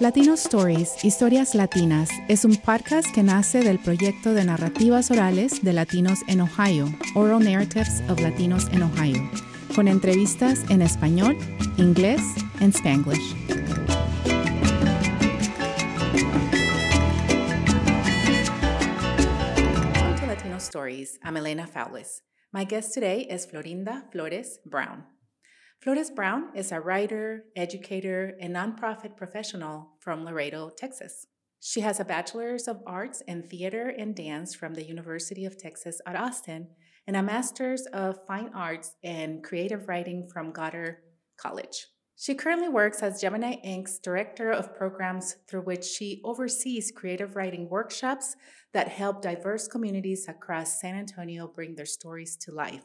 Latino Stories, Historias Latinas, es un podcast que nace del proyecto de narrativas orales de latinos en Ohio, Oral Narratives of Latinos in Ohio, con entrevistas en español, inglés y spanglish. Welcome to Latino Stories. I'm Elena Fowlis. My guest today is Florinda Flores Brown. Flores Brown is a writer, educator, and nonprofit professional from Laredo, Texas. She has a bachelor's of arts in theater and dance from the University of Texas at Austin and a master's of fine arts and creative writing from Goddard College. She currently works as Gemini Ink's director of programs through which she oversees creative writing workshops that help diverse communities across San Antonio bring their stories to life.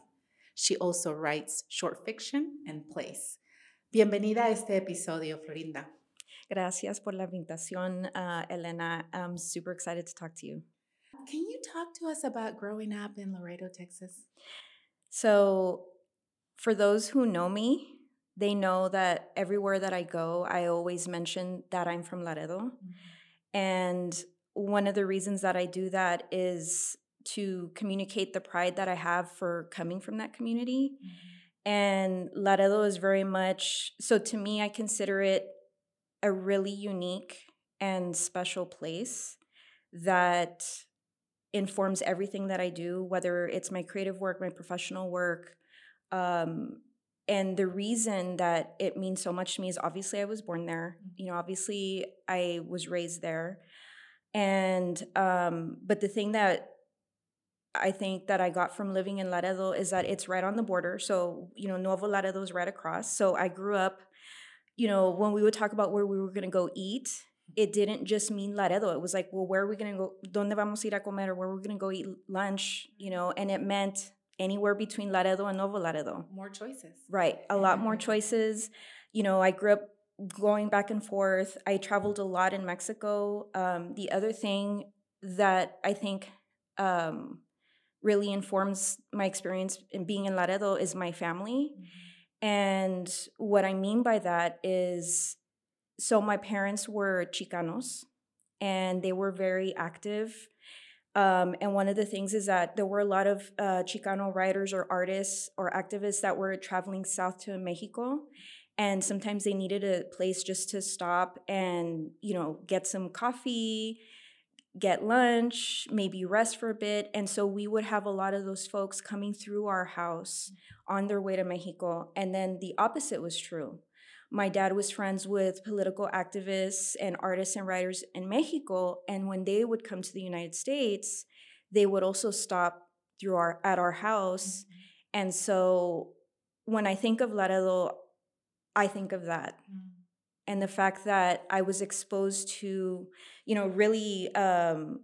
She also writes short fiction and plays. Bienvenida a este episodio, Florinda. Gracias por la invitación, uh, Elena. I'm super excited to talk to you. Can you talk to us about growing up in Laredo, Texas? So, for those who know me, they know that everywhere that I go, I always mention that I'm from Laredo. Mm-hmm. And one of the reasons that I do that is to communicate the pride that I have for coming from that community. Mm-hmm. And Laredo is very much so to me, I consider it a really unique and special place that informs everything that I do, whether it's my creative work, my professional work. Um, and the reason that it means so much to me is obviously I was born there. Mm-hmm. You know, obviously I was raised there. And um, but the thing that I think that I got from living in Laredo is that it's right on the border. So, you know, Nuevo Laredo is right across. So I grew up, you know, when we would talk about where we were going to go eat, it didn't just mean Laredo. It was like, well, where are we going to go? ¿Dónde vamos a ir a comer? Or where are we going to go eat lunch? You know, and it meant anywhere between Laredo and Nuevo Laredo. More choices. Right. A lot more choices. You know, I grew up going back and forth. I traveled a lot in Mexico. Um, the other thing that I think um, really informs my experience in being in Laredo is my family. Mm-hmm. And what I mean by that is so my parents were Chicanos and they were very active. Um, and one of the things is that there were a lot of uh, Chicano writers or artists or activists that were traveling south to Mexico. And sometimes they needed a place just to stop and, you know, get some coffee, get lunch, maybe rest for a bit. And so we would have a lot of those folks coming through our house on their way to Mexico. And then the opposite was true. My dad was friends with political activists and artists and writers in Mexico. And when they would come to the United States, they would also stop through our at our house. Mm-hmm. And so when I think of Laredo, I think of that. Mm-hmm and the fact that I was exposed to, you know, really, um,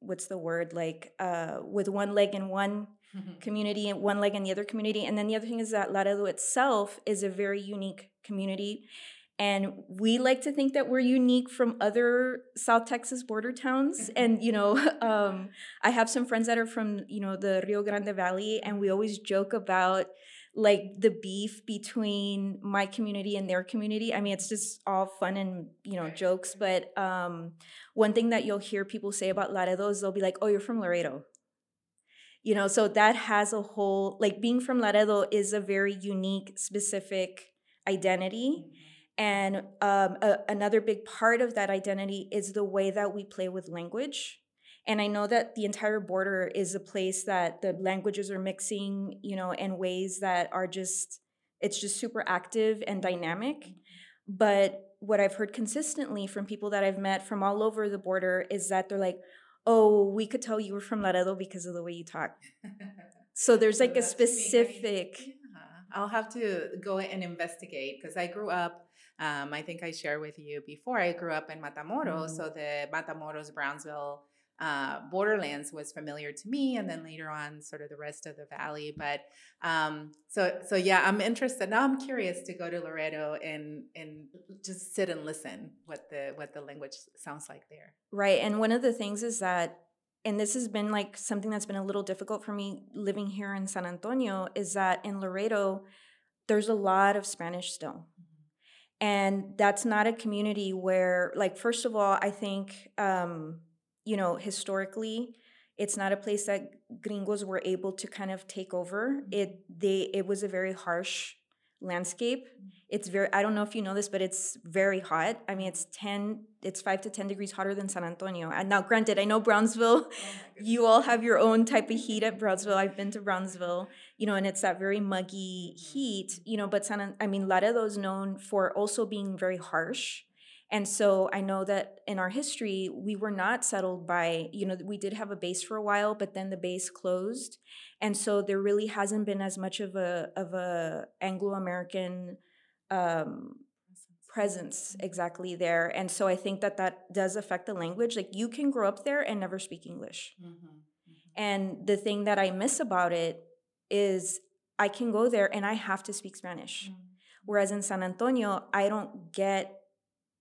what's the word like, uh, with one leg in one mm-hmm. community and one leg in the other community. And then the other thing is that Laredo itself is a very unique community. And we like to think that we're unique from other South Texas border towns. And, you know, um, I have some friends that are from, you know, the Rio Grande Valley, and we always joke about, like the beef between my community and their community. I mean, it's just all fun and you know jokes. But um, one thing that you'll hear people say about Laredo is they'll be like, "Oh, you're from Laredo." You know, so that has a whole like being from Laredo is a very unique, specific identity. Mm-hmm. And um, a, another big part of that identity is the way that we play with language and i know that the entire border is a place that the languages are mixing you know in ways that are just it's just super active and dynamic mm-hmm. but what i've heard consistently from people that i've met from all over the border is that they're like oh we could tell you were from laredo because of the way you talk so there's like a specific yeah. i'll have to go and investigate because i grew up um, I think I shared with you before. I grew up in Matamoros, mm. so the Matamoros Brownsville uh, Borderlands was familiar to me, and then later on, sort of the rest of the valley. But um, so so yeah, I'm interested now. I'm curious to go to Laredo and and just sit and listen what the what the language sounds like there. Right, and one of the things is that. And this has been like something that's been a little difficult for me living here in San Antonio is that in Laredo, there's a lot of Spanish still. and that's not a community where like first of all i think um you know historically it's not a place that gringos were able to kind of take over. Mm-hmm. It they it was a very harsh landscape. Mm-hmm. It's very i don't know if you know this but it's very hot. I mean it's 10 it's 5 to 10 degrees hotter than san antonio. And now granted i know brownsville oh you all have your own type of heat at brownsville. I've been to brownsville you know and it's that very muggy mm-hmm. heat you know but san i mean laredo is known for also being very harsh and so I know that in our history, we were not settled by, you know, we did have a base for a while, but then the base closed. And so there really hasn't been as much of a of a Anglo-American um, presence exactly there. And so I think that that does affect the language. Like you can grow up there and never speak English. Mm-hmm. And the thing that I miss about it is I can go there and I have to speak Spanish. Mm-hmm. Whereas in San Antonio, I don't get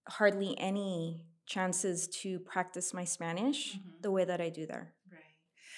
hardly any chances to practice my Spanish mm-hmm. the way that I do there. Right.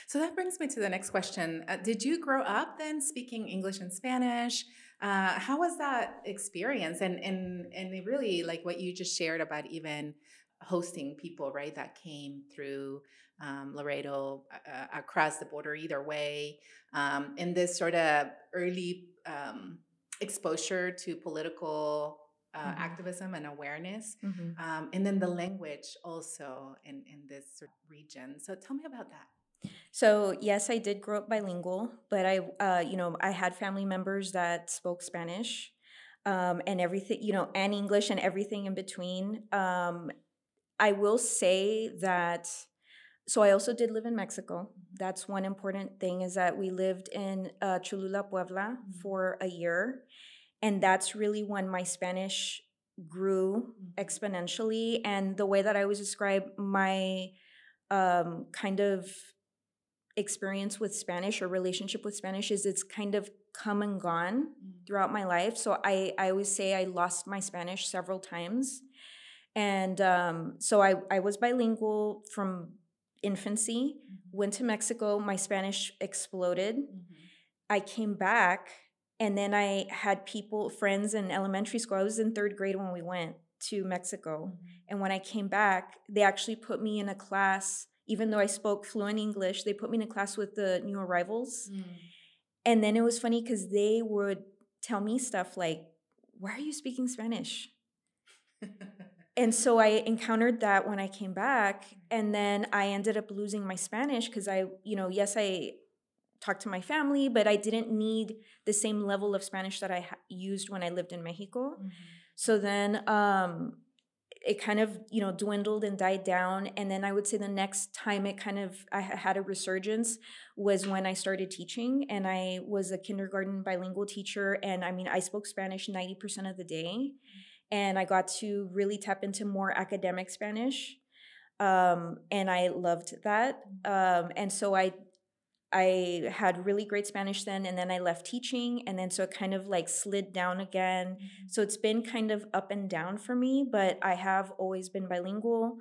So that brings me to the next question. Uh, did you grow up then speaking English and Spanish? Uh, how was that experience? And and and really like what you just shared about even hosting people, right? That came through um, Laredo uh, uh across the border either way, um, in this sort of early um, exposure to political uh, mm-hmm. activism and awareness, mm-hmm. um, and then the language also in in this region. So tell me about that. So yes, I did grow up bilingual, but I, uh, you know, I had family members that spoke Spanish, um, and everything, you know, and English and everything in between. Um, I will say that. So I also did live in Mexico. That's one important thing is that we lived in uh, Cholula, Puebla, mm-hmm. for a year, and that's really when my Spanish grew mm-hmm. exponentially. And the way that I always describe my um, kind of experience with Spanish or relationship with Spanish is it's kind of come and gone mm. throughout my life. So I, I always say I lost my Spanish several times. And um, so I, I was bilingual from infancy, mm-hmm. went to Mexico, my Spanish exploded. Mm-hmm. I came back and then I had people, friends in elementary school. I was in third grade when we went to Mexico. Mm-hmm. And when I came back, they actually put me in a class, even though I spoke fluent English, they put me in a class with the new arrivals. Mm. And then it was funny because they would tell me stuff like, Why are you speaking Spanish? and so I encountered that when I came back. And then I ended up losing my Spanish because I, you know, yes, I talk to my family, but I didn't need the same level of Spanish that I ha- used when I lived in Mexico. Mm-hmm. So then um, it kind of you know dwindled and died down, and then I would say the next time it kind of I had a resurgence was when I started teaching, and I was a kindergarten bilingual teacher, and I mean I spoke Spanish ninety percent of the day, and I got to really tap into more academic Spanish. Um, and I loved that. Um, and so I I had really great Spanish then, and then I left teaching, and then so it kind of like slid down again. Mm-hmm. So it's been kind of up and down for me, but I have always been bilingual.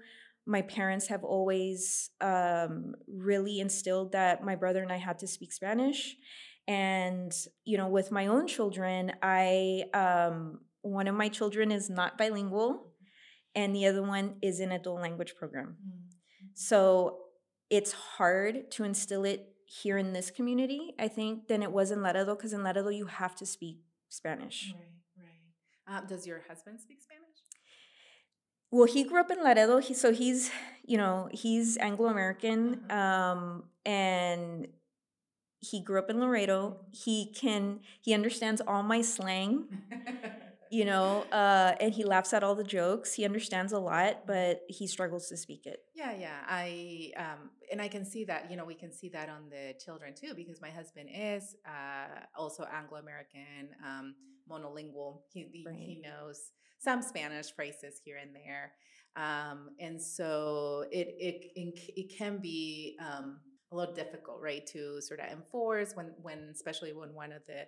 My parents have always um, really instilled that my brother and I had to speak Spanish. And, you know, with my own children, I, um, one of my children is not bilingual, and the other one is in a dual language program. Mm-hmm. So it's hard to instill it here in this community, I think, than it was in Laredo, because in Laredo you have to speak Spanish. Right, right. Uh, does your husband speak Spanish? Well, he grew up in Laredo, he, so he's, you know, he's Anglo American, uh-huh. um, and he grew up in Laredo. He can, he understands all my slang. you know, uh, and he laughs at all the jokes. He understands a lot, but he struggles to speak it. Yeah, yeah. I um, and I can see that. You know, we can see that on the children too, because my husband is uh, also Anglo American, um, monolingual. He he, right. he knows some Spanish phrases here and there, um, and so it it it, can be. Um, a little difficult, right, to sort of enforce when, when, especially when one of the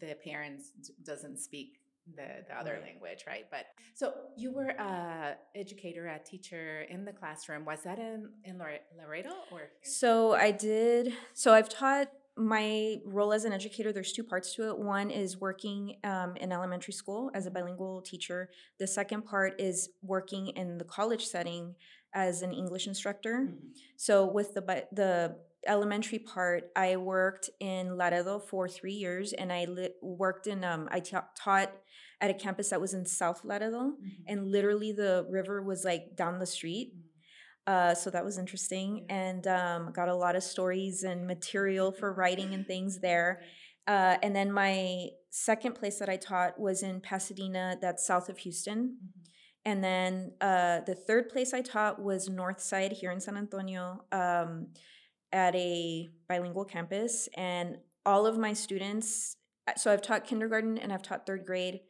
the parents doesn't speak the, the other right. language, right? But so you were a educator, a teacher in the classroom. Was that in in Laredo or? So I did. So I've taught my role as an educator, there's two parts to it. One is working um, in elementary school as a bilingual teacher. The second part is working in the college setting as an English instructor. Mhm. So with the the elementary part, I worked in Laredo for three years, and I li- worked in um, I ta- taught at a campus that was in South Laredo, Mhm. and literally the river was like down the street. Uh, so that was interesting, Yeah. and um, got a lot of stories and material for writing and things there. Uh, and then my second place that I taught was in Pasadena, that's south of Houston. Mhm. And then uh, the third place I taught was North Side here in San Antonio um, at a bilingual campus. And all of my students, uh, so I've taught kindergarten and I've taught third grade,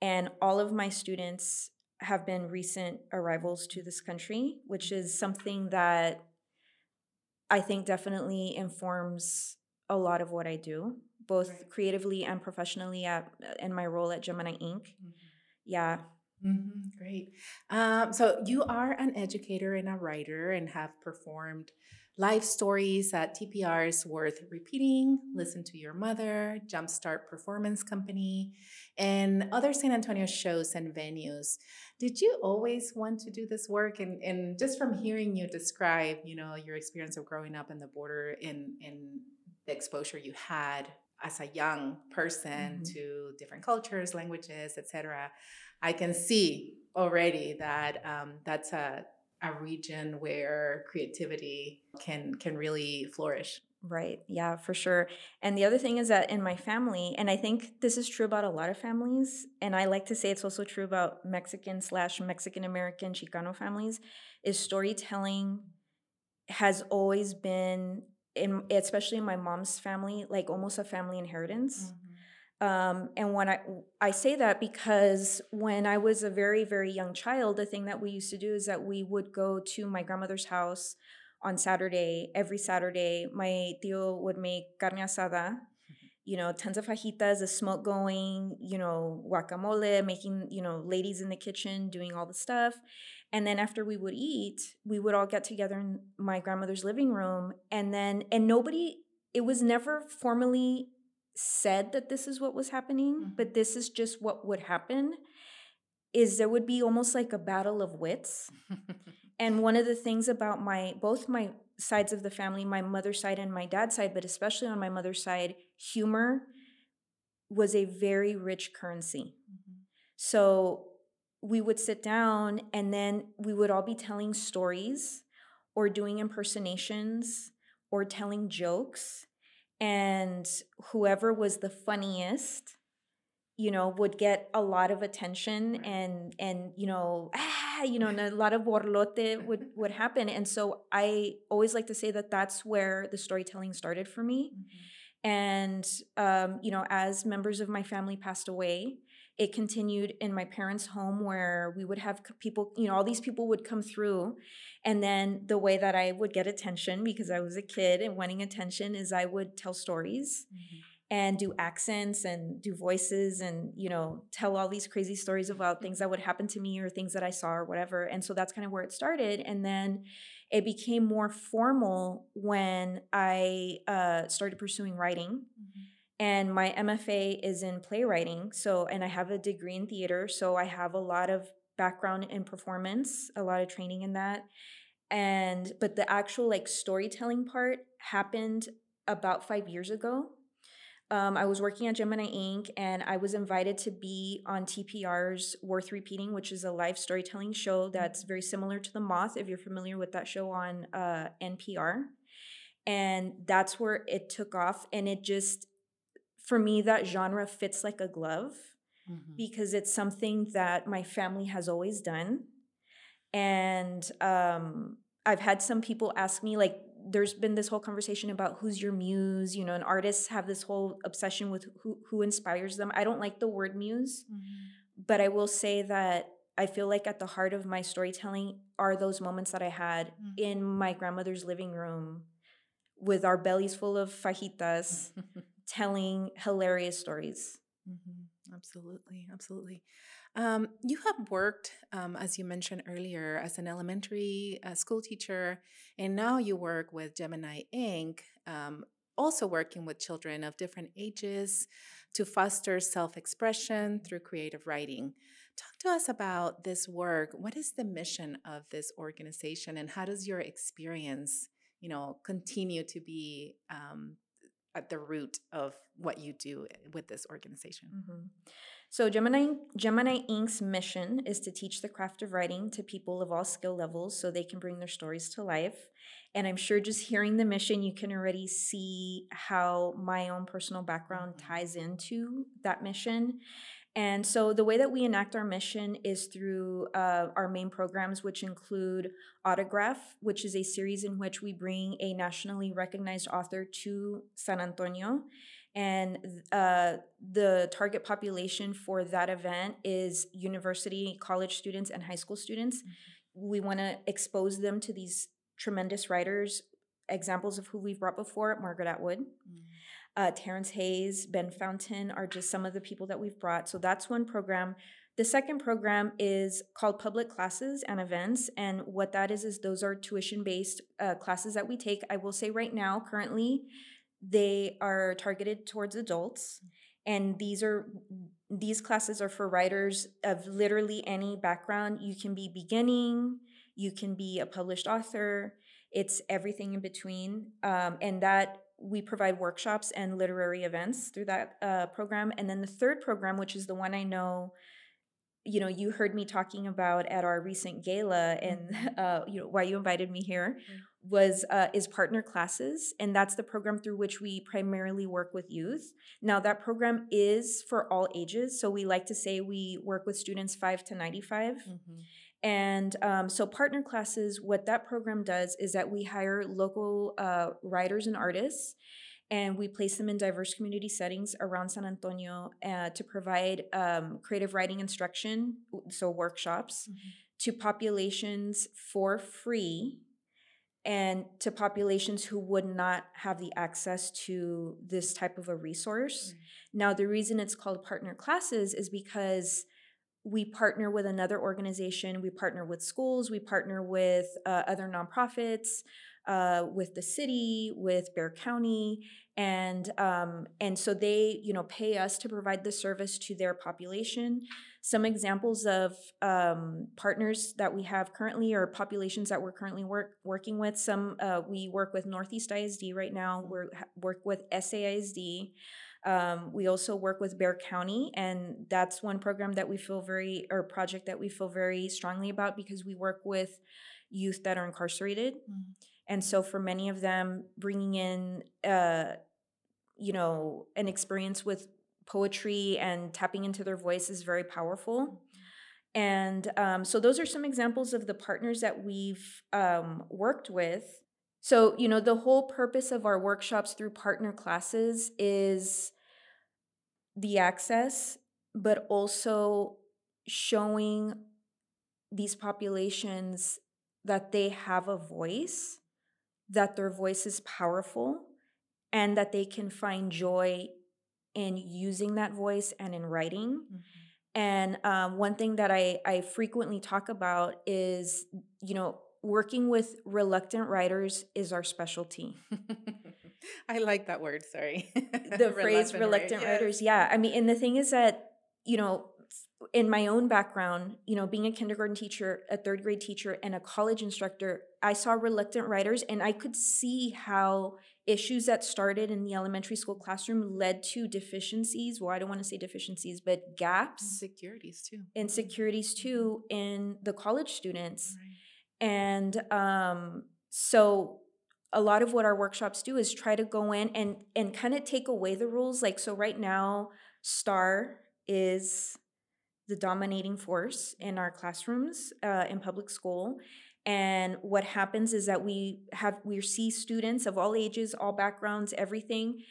and all of my students have been recent arrivals to this country, which is something that I think definitely informs a lot of what I do, both Right. creatively and professionally at in my role at Gemini Ink. Mhm. Yeah. Mhm, Great. Um, so you are an educator and a writer and have performed live stories at TPRs worth repeating, Listen to Your Mother, Jumpstart Performance Company, and other San Antonio shows and venues. Did you always want to do this work? And, and just from hearing you describe, you know, your experience of growing up in the border and, and the exposure you had as a young person Mhm. to different cultures, languages, etc. I can see already that um, that's a, a region where creativity can can really flourish. Right. Yeah, for sure. And the other thing is that in my family, and I think this is true about a lot of families, and I like to say it's also true about Mexican slash Mexican American Chicano families, is storytelling has always been in especially in my mom's family, like almost a family inheritance. Mm-hmm. Um, and when I I say that because when I was a very very young child, the thing that we used to do is that we would go to my grandmother's house on Saturday. Every Saturday, my tío would make carne asada, you know, tons of fajitas, the smoke going, you know, guacamole, making you know ladies in the kitchen doing all the stuff. And then after we would eat, we would all get together in my grandmother's living room, and then and nobody. It was never formally said that this is what was happening, Mhm. but this is just what would happen is there would be almost like a battle of wits. And one of the things about my both my sides of the family, my mother's side and my dad's side, but especially on my mother's side, humor was a very rich currency. So we would sit down and then we would all be telling stories or doing impersonations or telling jokes. And whoever was the funniest, you know, would get a lot of attention and and you know, ah, you know, and a lot of borlote would would happen. And so I always like to say that that's where the storytelling started for me. And um, you know as members of my family passed away it continued in my parents home where we would have people you know all these people would come through. And then the way that i would get attention because i was a kid and wanting attention is i would tell stories and do accents and do voices and you know tell all these crazy stories about things that would happen to me or things that i saw or whatever. And so that's kind of where it started. And then it became more formal when i uh, started pursuing writing and my mfa is in playwriting so and i have a degree in theater so i have a lot of background in performance a lot of training in that and but the actual like storytelling part happened about five years ago um, I was working at Gemini Ink and I was invited to be on TPR's Worth Repeating, which is a live storytelling show that's very similar to The Moth, if you're familiar with that show on uh, NPR. And that's where it took off. And it just, for me, that genre fits like a glove because it's something that my family has always done. And um, I've had some people ask me, like, there's been this whole conversation about who's your muse, you know, and artists have this whole obsession with who, who inspires them. I don't like the word muse, but I will say that I feel like at the heart of my storytelling are those moments that I had Mhm. in my grandmother's living room with our bellies full of fajitas, telling hilarious stories. Mhm. Absolutely, absolutely. Um, you have worked, um, as you mentioned earlier, as an elementary uh, school teacher, and now you work with Gemini Ink. Um, also working with children of different ages to foster self expression through creative writing. Talk to us about this work. What is the mission of this organization, and how does your experience, you know, continue to be um, at the root of what you do with this organization? Mm-hmm. So, Gemini, Gemini Ink's mission is to teach the craft of writing to people of all skill levels so they can bring their stories to life. And I'm sure just hearing the mission, you can already see how my own personal background mm-hmm. ties into that mission. And so the way that we enact our mission is through uh, our main programs, which include Autograph, which is a series in which we bring a nationally recognized author to San Antonio and uh, the target population for that event is university, college students, and high school students. Mm-hmm. We want to expose them to these tremendous writers. Examples of who we've brought before Margaret Atwood, mm-hmm. Uh, Terrence Hayes, Ben Fountain are just some of the people that we've brought. So that's one program. The second program is called Public Classes and Events. And what that is, is those are tuition based uh, classes that we take. I will say right now, currently, they are targeted towards adults and these are these classes are for writers of literally any background you can be beginning you can be a published author it's everything in between um, and that we provide workshops and literary events through that uh, program. And then the third program which is the one i know you know you heard me talking about at our recent gala and mm-hmm. uh, you know why you invited me here mm-hmm. was uh, is partner classes. And that's the program through which we primarily work with youth. Now that program is for all ages. So we like to say we work with students 5 to 95 mm-hmm. And um, so partner classes what that program does is that we hire local uh, writers and artists and we place them in diverse community settings around San Antonio uh, to provide um, creative writing instruction, so workshops, mm-hmm. to populations for free and to populations who would not have the access to this type of a resource. Mm-hmm. Now, the reason it's called partner classes is because we partner with another organization, we partner with schools, we partner with uh, other nonprofits, uh, with the city, with Bexar County, and um, and so they you know pay us to provide the service to their population. Some examples of um, partners that we have currently or populations that we're currently work, working with. Some uh, we work with Northeast ISD right now. We work with SAISD. Um, we also work with Bexar County, and that's one program that we feel very, or project that we feel very strongly about because we work with youth that are incarcerated. Mm-hmm. And so, for many of them, bringing in, uh, you know, an experience with poetry and tapping into their voice is very powerful. And um, so, those are some examples of the partners that we've um, worked with. So, you know, the whole purpose of our workshops through partner classes is the access, but also showing these populations that they have a voice, that their voice is powerful, and that they can find joy in using that voice and in writing. Mm-hmm. And um, one thing that I, I frequently talk about is, you know, working with reluctant writers is our specialty. I like that word, sorry. the phrase reluctant writers. Yeah. I mean, and the thing is that, you know, in my own background, you know, being a kindergarten teacher, a third grade teacher, and a college instructor, I saw reluctant writers and I could see how issues that started in the elementary school classroom led to deficiencies. Well, I don't want to say deficiencies, but gaps. Insecurities too. Insecurities too in the college students. Right. And um, so a lot of what our workshops do is try to go in and and kind of take away the rules. Like so right now, STAAR is the dominating force in our classrooms uh, in public school. And what happens is that we have we see students of all ages, all backgrounds, everything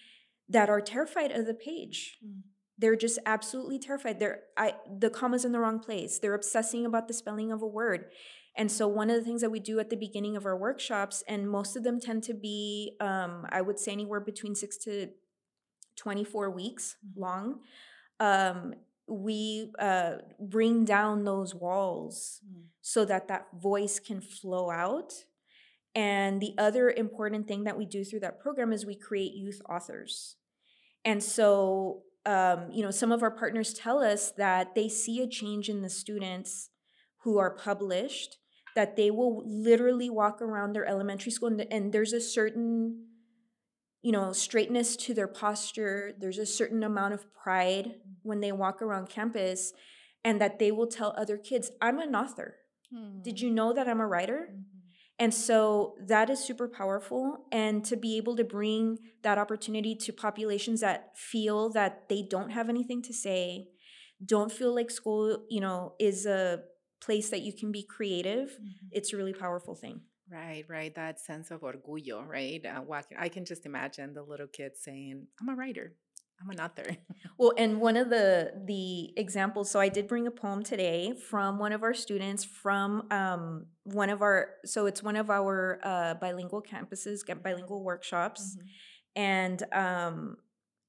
that are terrified of the page. Mm. They're just absolutely terrified. They're I the comma's in the wrong place. They're obsessing about the spelling of a word. And so one of the things that we do at the beginning of our workshops, and most of them tend to be, um, I would say anywhere between six to 24 weeks mm. long, um, we uh, bring down those walls mm. so that that voice can flow out And the other important thing that we do through that program is we create youth authors. And so, um, you know, some of our partners tell us that they see a change in the students who are published, that they will literally walk around their elementary school and, and there's a certain you know, straightness to their posture. There's a certain amount of pride when they walk around campus, and that they will tell other kids, I'm an author. Mm. Did you know that I'm a writer? Mm-hmm. And so that is super powerful. And to be able to bring that opportunity to populations that feel that they don't have anything to say, don't feel like school, you know, is a place that you can be creative, mm-hmm. it's a really powerful thing. Right, right. That sense of orgullo, right? Uh, I can just imagine the little kid saying, "I'm a writer. I'm an author." well, and one of the the examples. So I did bring a poem today from one of our students from um, one of our. So it's one of our uh, bilingual campuses, get bilingual workshops, mm-hmm. and um,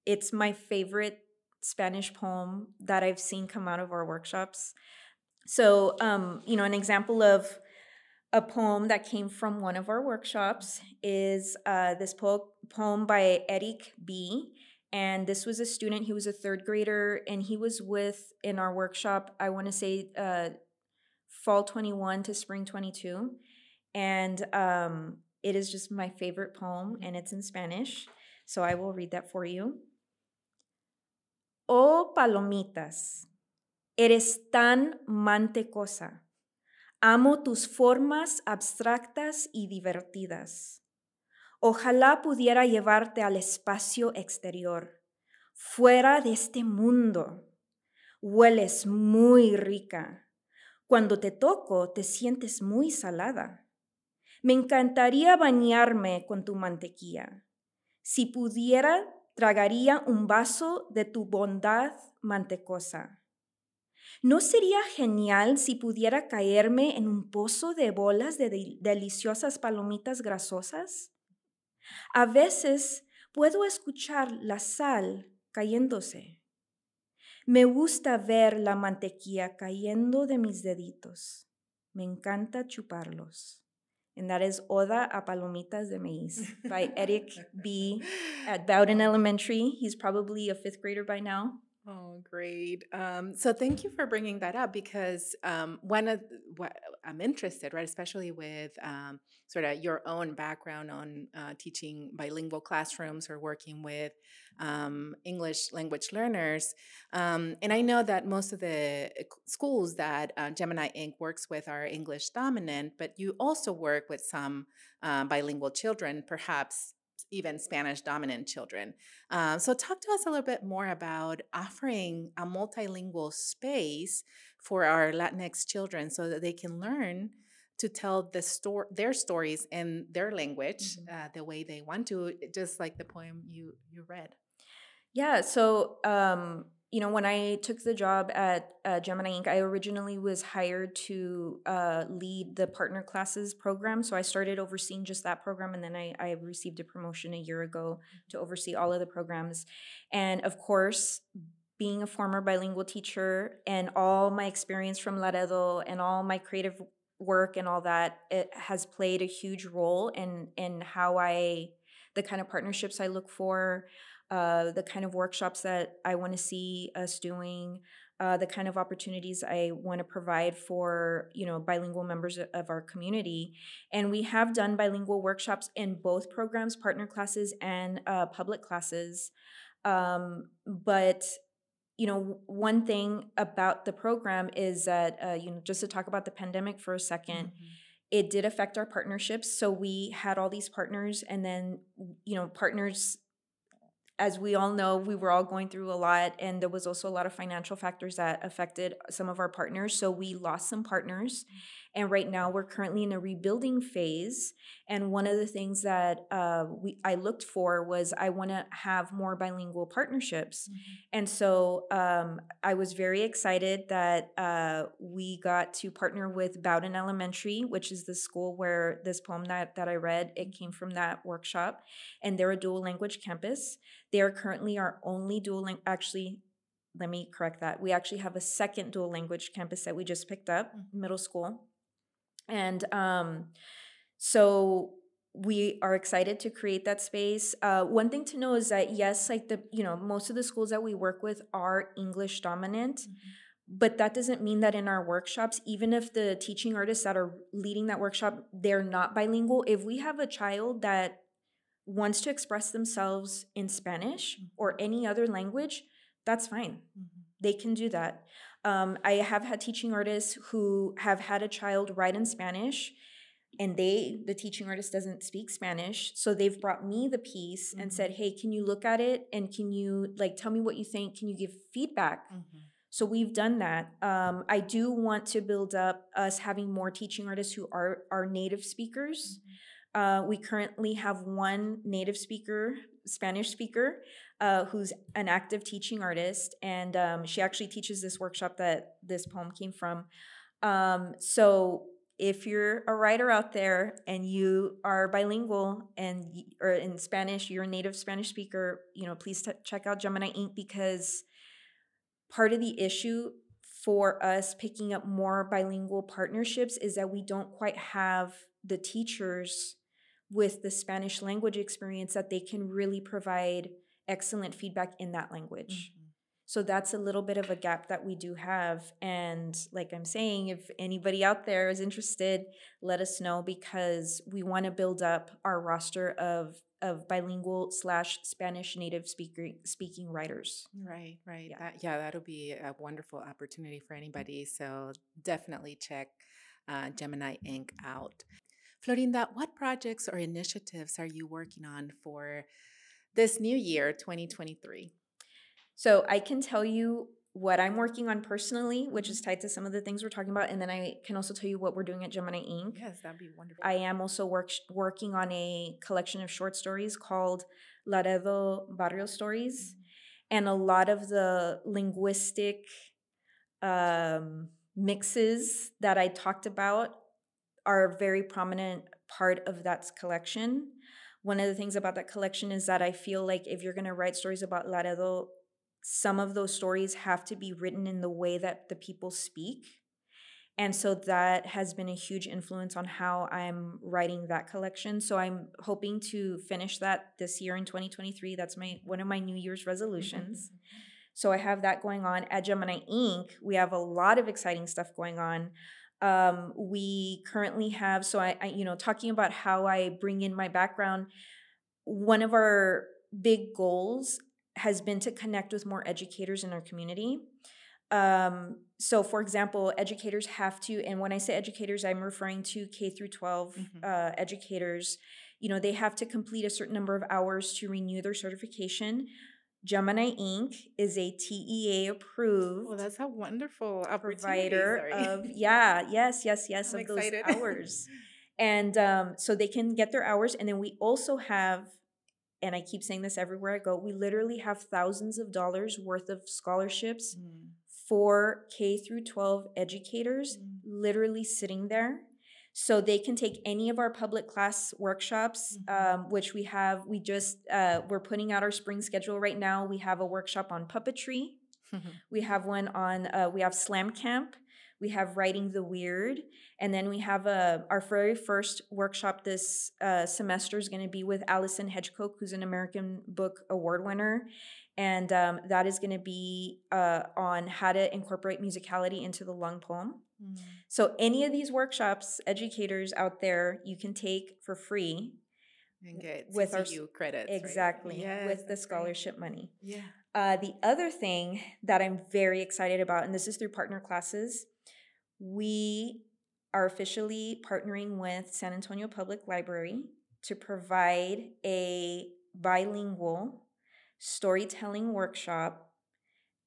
it's my favorite Spanish poem that I've seen come out of our workshops. So, um, you know, an example of a poem that came from one of our workshops is uh, this po- poem by Eric B. And this was a student, he was a third grader, and he was with in our workshop, I want to say uh, fall 21 to spring 22. And um, it is just my favorite poem, and it's in Spanish. So I will read that for you. Oh, palomitas, eres tan mantecosa Amo tus formas abstractas y divertidas. Ojalá pudiera llevarte al espacio exterior, fuera de este mundo. Hueles muy rica. Cuando te toco te sientes muy salada. Me encantaría bañarme con tu mantequilla. Si pudiera, tragaría un vaso de tu bondad mantecosa. ¿No sería genial si pudiera caerme en un pozo de bolas de deliciosas palomitas grasosas? A veces puedo escuchar la sal cayéndose. Me gusta ver la mantequilla cayendo de mis deditos. Me encanta chuparlos. And that is Oda a Palomitas de Maíz by Eric B. at Bowden Elementary. He's probably a fifth grader by now. Oh, great. Um, so thank you for bringing that up because um, one of what I'm interested, right, especially with um, sort of your own background on uh, teaching bilingual classrooms or working with um, English language learners. Um, and I know that most of the uh, schools that uh, Gemini Ink works with are English dominant, but you also work with some uh, bilingual children, perhaps even Spanish dominant children. Uh, so, talk to us a little bit more about offering a multilingual space for our Latinx children so that they can learn to tell the story, their stories in their language mm-hmm. uh, the way they want to, just like the poem you you read. Yeah. So. Um, you know, when I took the job at uh, Gemini Ink, I originally was hired to uh, lead the partner classes program. So I started overseeing just that program, and then I, I received a promotion a year ago to oversee all of the programs. And of course, being a former bilingual teacher and all my experience from Laredo and all my creative work and all that, it has played a huge role in in how I, the kind of partnerships I look for uh, the kind of workshops that I want to see us doing, uh, the kind of opportunities I want to provide for you know bilingual members of our community. And we have done bilingual workshops in both programs, partner classes and uh, public classes. Um, but you know, one thing about the program is that uh, you know just to talk about the pandemic for a 2nd mm-hmm it did affect our partnerships so we had all these partners and then you know partners as we all know, we were all going through a lot, and there was also a lot of financial factors that affected some of our partners. So we lost some partners. And right now, we're currently in a rebuilding phase. And one of the things that uh, we I looked for was I want to have more bilingual partnerships. Mm-hmm. And so um, I was very excited that uh, we got to partner with Bowden Elementary, which is the school where this poem that, that I read, it came from that workshop. And they're a dual language campus. They are currently our only dual language, actually, let me correct that. We actually have a second dual language campus that we just picked up, mm-hmm. middle school. And um, so we are excited to create that space. Uh, one thing to know is that yes, like the you know most of the schools that we work with are English dominant, but that doesn't mean that in our workshops, even if the teaching artists that are leading that workshop they're not bilingual, if we have a child that wants to express themselves in Spanish or any other language, that's fine. They can do that. Um, I have had teaching artists who have had a child write in Spanish and they the teaching artist doesn't speak spanish so they've brought me the piece and said hey can you look at it and can you like tell me what you think? Can you give feedback? So we've done that. Um, i do want to build up us having more teaching artists who are are native speakers. Uh, we currently have one native speaker spanish speaker uh, who's an active teaching artist and um, she actually teaches this workshop that this poem came from um, so if you're a writer out there and you are bilingual and or in Spanish, you're a native Spanish speaker, you know, please t- check out Gemini Ink because part of the issue for us picking up more bilingual partnerships is that we don't quite have the teachers with the Spanish language experience that they can really provide excellent feedback in that language. So that's a little bit of a gap that we do have. And like I'm saying, if anybody out there is interested, let us know because we want to build up our roster of of bilingual slash Spanish native speaker speaking writers. Right, right. Yeah. That, yeah, that'll be a wonderful opportunity for anybody. So definitely check uh, Gemini Ink out. Florinda, what projects or initiatives are you working on for this new year, 2023? So I can tell you what I'm working on personally, which is tied to some of the things we're talking about, and then I can also tell you what we're doing at Gemini Ink. Yes, that'd be wonderful. I am also work, working on a collection of short stories called Laredo Barrio Stories. And a lot of the linguistic um, mixes that I talked about are a very prominent part of that collection. One of the things about that collection is that I feel like if you're going to write stories about Laredo, some of those stories have to be written in the way that the people speak. And so that has been a huge influence on how I'm writing that collection. So I'm hoping to finish that this year in 2023. That's my one of my New Year's resolutions. Mm-hmm. So I have that going on at Gemini Ink. We have a lot of exciting stuff going on. Um, we currently have so I, I you know talking about how I bring in my background. One of our big goals has been to connect with more educators in our community. Um, so, for example, educators have to, and when I say educators, I'm referring to K through 12 Mhm. uh, educators. You know, they have to complete a certain number of hours to renew their certification. Gemini Ink is a TEA approved Well, that's a wonderful provider of yeah yes yes yes I'm of those hours. And um, so they can get their hours and then we also have and i keep saying this everywhere i go we literally have thousands of dollars worth of scholarships Mm, for k through 12 educators mm, literally sitting there so they can take any of our public class workshops Mhm. um, which we have we just uh, we're putting out our spring schedule right now. We have a workshop on puppetry. We have one on uh, we have slam camp. We have writing the weird. And then we have a our very first workshop this uh, semester is going to be with Allison Hedge Coke who's an american book award winner. And um, that is going to be uh, on how to incorporate musicality into the long poem mm. so any of these workshops educators out there you can take for free And get With our CCU credits. right? exactly Yes, with the that's great. scholarship money Yeah. uh, the other thing that I'm very excited about, and this is through partner classes, we are officially partnering with San Antonio Public Library to provide a bilingual storytelling workshop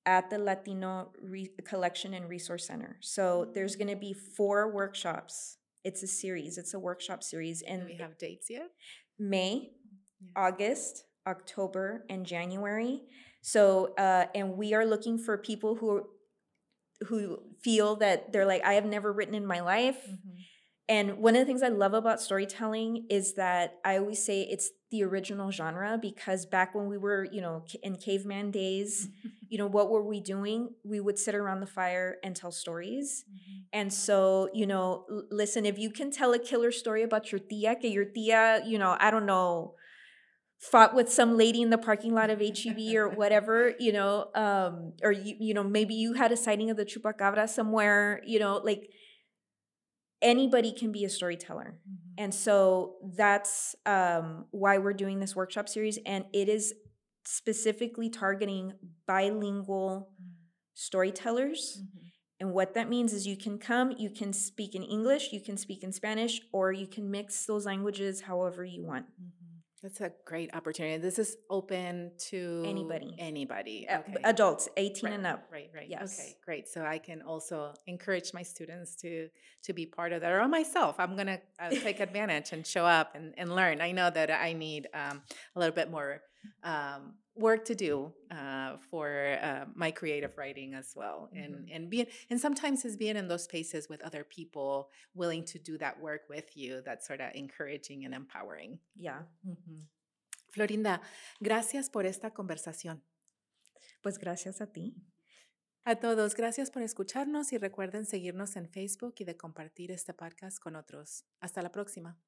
at the Latino Re- Collection and Resource Center. So there's going to be four workshops. It's a series, it's a workshop series. And And we have dates yet? May, Yeah. August, October, and January. So, uh, and we are looking for people who who feel that they're like, I have never written in my life. Mhm. And one of the things I love about storytelling is that I always say it's the original genre because back when we were, you know, in caveman days, you know, what were we doing? We would sit around the fire and tell stories. And so, you know, l- listen, if you can tell a killer story about your tia, que your tia, you know, I don't know, fought with some lady in the parking lot of HEB or whatever, you know, um, or you, you know, maybe you had a sighting of the chupacabra somewhere, you know, like anybody can be a storyteller. Mm-hmm. And so that's um, why we're doing this workshop series. And it is specifically targeting bilingual mm-hmm. storytellers. Mm-hmm. And what that means is you can come, you can speak in English, you can speak in Spanish, or you can mix those languages however you want. That's a great opportunity. This is open to Anybody. Anybody. Uh, Okay. Adults, 18 Right, and up. Right, right. Yes. Okay, great. So I can also encourage my students to to be part of that, or myself. I'm gonna uh, take advantage and show up and, and learn. I know that I need um, a little bit more um, work to do uh, for uh, my creative writing as well, and and being and sometimes is being in those spaces with other people willing to do that work with you. That's sort of encouraging and empowering. Yeah. Florinda, gracias por esta conversación. Pues gracias a ti. A todos, gracias por escucharnos y recuerden seguirnos en Facebook y de compartir este podcast con otros. Hasta la próxima.